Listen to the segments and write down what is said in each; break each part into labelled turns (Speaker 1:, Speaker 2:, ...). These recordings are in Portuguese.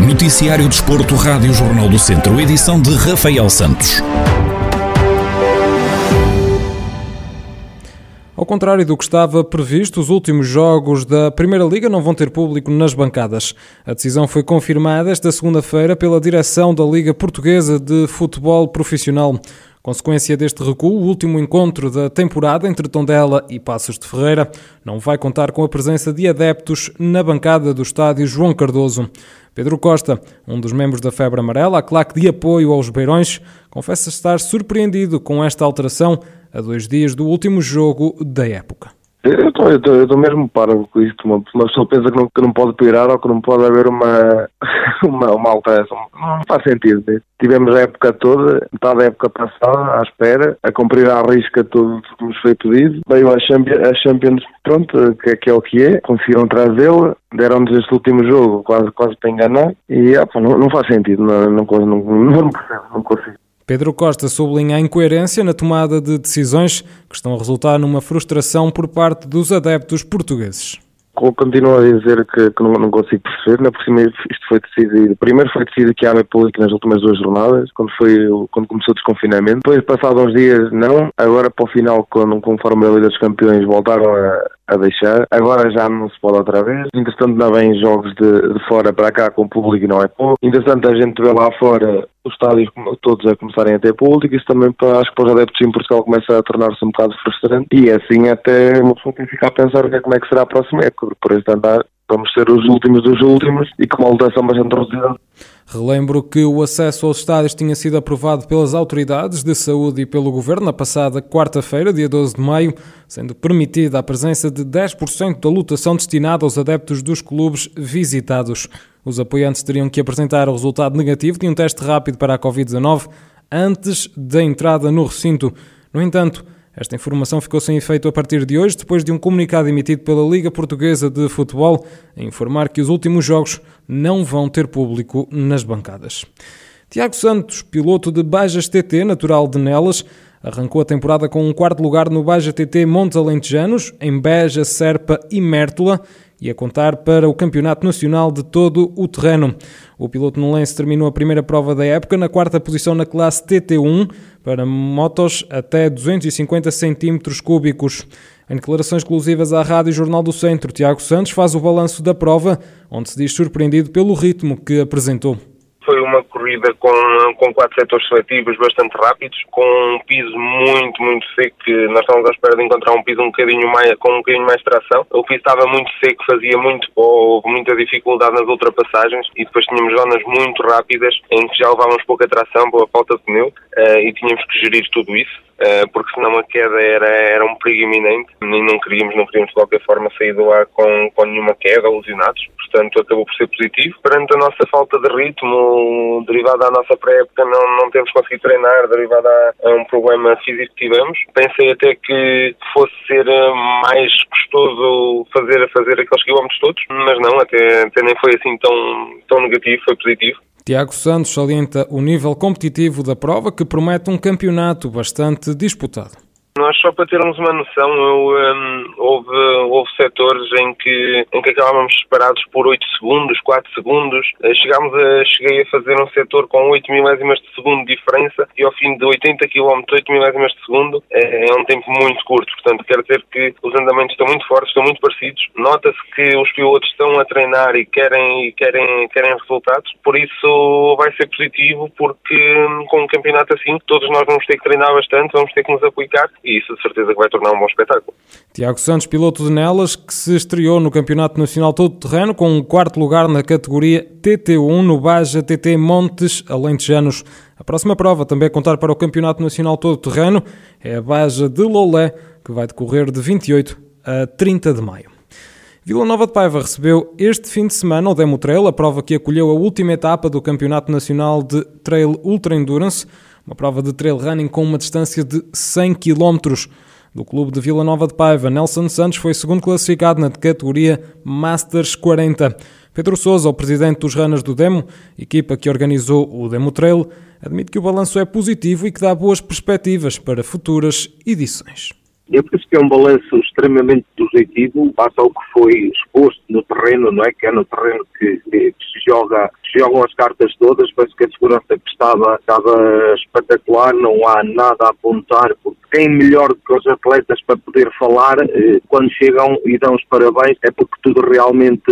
Speaker 1: Noticiário Desporto, Rádio Jornal do Centro, edição de Rafael Santos.
Speaker 2: Ao contrário do que estava previsto, os últimos jogos da Primeira Liga não vão ter público nas bancadas. A decisão foi confirmada esta segunda-feira pela direção da Liga Portuguesa de Futebol Profissional. Consequência deste recuo, o último encontro da temporada entre Tondela e Passos de Ferreira não vai contar com a presença de adeptos na bancada do estádio João Cardoso. Pedro Costa, um dos membros da Febre Amarela, a claque de apoio aos Beirões, confessa estar surpreendido com esta alteração a dois dias do último jogo da época.
Speaker 3: Eu estou, mesmo parvo com isto. Uma pessoa pensa que não, que não pode pirar ou que não pode haver uma, uma, uma alteração. Não faz sentido. Né? Tivemos a época toda, metade da época passada, à espera, a cumprir à risca tudo o que nos foi pedido. Veio a Champions, a Champions pronto, que, que é o que é. Conseguiram trazê-la, deram-nos este último jogo quase, quase para enganar. E opa, não, não faz sentido. Não, não, não, não, não consigo.
Speaker 2: Pedro Costa sublinha a incoerência na tomada de decisões que estão a resultar numa frustração por parte dos adeptos portugueses.
Speaker 3: Continuo a dizer que, que não, não, consigo perceber, na por cima isto foi decidido, primeiro foi decidido que há área pública nas últimas duas jornadas, quando, foi, quando começou o desconfinamento, depois passados uns dias não, agora para o final, quando, conforme a Liga dos Campeões voltaram a, a deixar. Agora já não se pode outra vez. Entretanto, não vem jogos de, de fora para cá com público e não é pouco. Entretanto, a gente vê lá fora os estádios todos a começarem a ter público. Isso também, para, acho que para os adeptos em Portugal, começa a tornar-se um bocado frustrante. E assim, até uma pessoa tem que ficar a pensar o é, como é que será a próxima época. Por este andar, vamos ser os últimos dos últimos e com uma lotação bastante reduzida.
Speaker 2: Relembro que o acesso aos estádios tinha sido aprovado pelas autoridades de saúde e pelo governo na passada quarta-feira, dia 12 de maio, sendo permitida a presença de 10% da lotação destinada aos adeptos dos clubes visitados. Os apoiantes teriam que apresentar o resultado negativo de um teste rápido para a Covid-19 antes da entrada no recinto. No entanto, esta informação ficou sem efeito a partir de hoje, depois de um comunicado emitido pela Liga Portuguesa de Futebol a informar que os últimos jogos não vão ter público nas bancadas. Tiago Santos, piloto de Bajas TT, natural de Nelas, arrancou a temporada com um quarto lugar no Baja TT Montes Alentejanos, em Beja, Serpa e Mértola, e a contar para o Campeonato Nacional de todo o terreno. O piloto nolense terminou a primeira prova da época na quarta posição na classe TT1 para motos até 250 cm cúbicos. Em declarações exclusivas à Rádio Jornal do Centro, Tiago Santos faz o balanço da prova, onde se diz surpreendido pelo ritmo que apresentou
Speaker 4: foi uma com, com quatro setores seletivos bastante rápidos, com um piso muito, muito seco, que nós estávamos à espera de encontrar um piso um bocadinho mais, com um bocadinho mais tração. O piso estava muito seco, fazia muito pó, houve muita dificuldade nas ultrapassagens e depois tínhamos zonas muito rápidas em que já levávamos pouca tração, boa falta de pneu uh, e tínhamos que gerir tudo isso. Uh, porque senão a queda era, era um perigo iminente e não queríamos, não queríamos de qualquer forma sair do ar com, com nenhuma queda, alucinados. Portanto, acabou por ser positivo. Perante a nossa falta de ritmo, derivado à nossa pré-época, não, não temos conseguido treinar, derivado a, a, um problema físico que tivemos. Pensei até que fosse ser eh, mais custoso fazer, fazer aqueles quilómetros todos, mas não, até, até nem foi assim tão, tão negativo, foi positivo.
Speaker 2: Tiago Santos salienta o nível competitivo da prova que promete um campeonato bastante disputado.
Speaker 4: Nós, só para termos uma noção, eu, um, houve, houve setores em que, em que acabávamos separados por 8 segundos, 4 segundos. Eh, chegámos a, cheguei a fazer um setor com 8 milésimas de segundo de diferença e ao fim de 80 km, 8 milésimas de segundo é, é um tempo muito curto. Portanto, quer dizer que os andamentos estão muito fortes, estão muito parecidos. Nota-se que os pilotos estão a treinar e querem, querem, querem resultados. Por isso vai ser positivo porque hum, com um campeonato assim todos nós vamos ter que treinar bastante, vamos ter que nos aplicar e isso de certeza vai tornar um bom espetáculo.
Speaker 2: Tiago Santos, piloto de Nelas, que se estreou no Campeonato Nacional Todo Terreno com um quarto lugar na categoria TT1 no Baja TT Montes Alentejanos. A próxima prova também a contar para o Campeonato Nacional Todo Terreno é a Baja de Lolé, que vai decorrer de 28 a 30 de maio. Vila Nova de Paiva recebeu este fim de semana o Demo Trail, a prova que acolheu a última etapa do Campeonato Nacional de Trail Ultra Endurance uma prova de trail running com uma distância de 100 km. Do clube de Vila Nova de Paiva, Nelson Santos foi segundo classificado na categoria Masters 40. Pedro Sousa, o presidente dos Runners do Demo, equipa que organizou o Demo Trail, admite que o balanço é positivo e que dá boas perspectivas para futuras edições.
Speaker 5: Eu penso que é um balanço extremamente positivo, passa ao que foi exposto no terreno, não é? Que é no terreno que, que se joga, se jogam as cartas todas, penso que a segurança que estava, estava espetacular, não há nada a apontar, porque quem melhor do que os atletas para poder falar, eh, quando chegam e dão os parabéns, é porque tudo realmente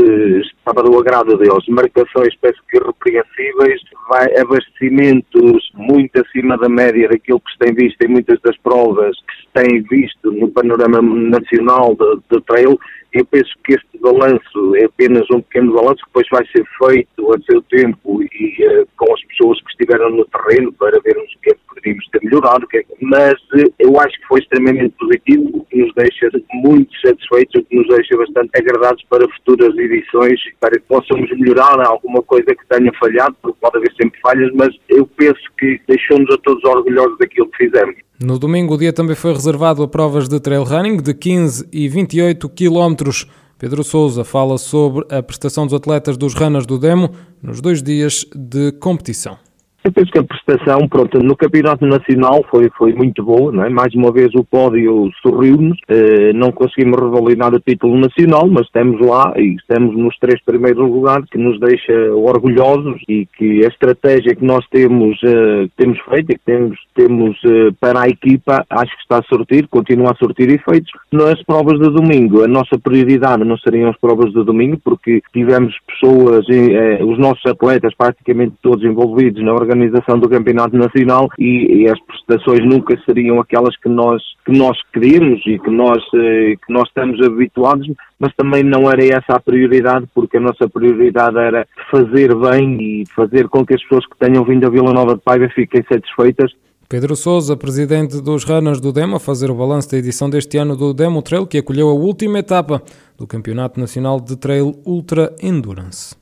Speaker 5: estava do agrado deles. Marcações, penso que repreensíveis, vai, abastecimentos muito acima da média daquilo que se tem visto em muitas das provas que se tem visto no panorama nacional de trail eu penso que este balanço é apenas um pequeno balanço que depois vai ser feito a seu tempo e uh, com as pessoas que estiveram no terreno para vermos o que é que poderíamos ter melhorado, mas uh, eu acho que foi extremamente positivo, o que nos deixa muito satisfeitos, o que nos deixa bastante agradados para futuras edições, para que possamos melhorar alguma coisa que tenha falhado, porque pode haver sempre falhas, mas eu penso que deixou-nos a todos orgulhosos daquilo que fizemos.
Speaker 2: No domingo, o dia também foi reservado a provas de trail running de 15 e 28 quilómetros. Pedro Souza fala sobre a prestação dos atletas dos runners do Demo nos dois dias de competição.
Speaker 5: Eu penso que a prestação, pronto, no Campeonato Nacional foi, foi muito boa, não é? Mais uma vez o pódio sorriu-nos, eh, não conseguimos revalidar o título nacional, mas estamos lá e estamos nos três primeiros lugares, que nos deixa orgulhosos e que a estratégia que nós temos, eh, temos feito e que temos, temos eh, para a equipa, acho que está a sortir, continua a sortir efeitos. Nas provas de domingo, a nossa prioridade não seriam as provas de domingo, porque tivemos pessoas, eh, os nossos atletas praticamente todos envolvidos na organização organização do Campeonato Nacional e, e, as prestações nunca seriam aquelas que nós, que nós queríamos e que nós, eh, que nós estamos habituados, mas também não era essa a prioridade, porque a nossa prioridade era fazer bem e fazer com que as pessoas que tenham vindo a Vila Nova de Paiva fiquem satisfeitas
Speaker 2: Pedro Souza, presidente dos Runners do Demo, a fazer o balanço da edição deste ano do Demo Trail, que acolheu a última etapa do Campeonato Nacional de Trail Ultra Endurance.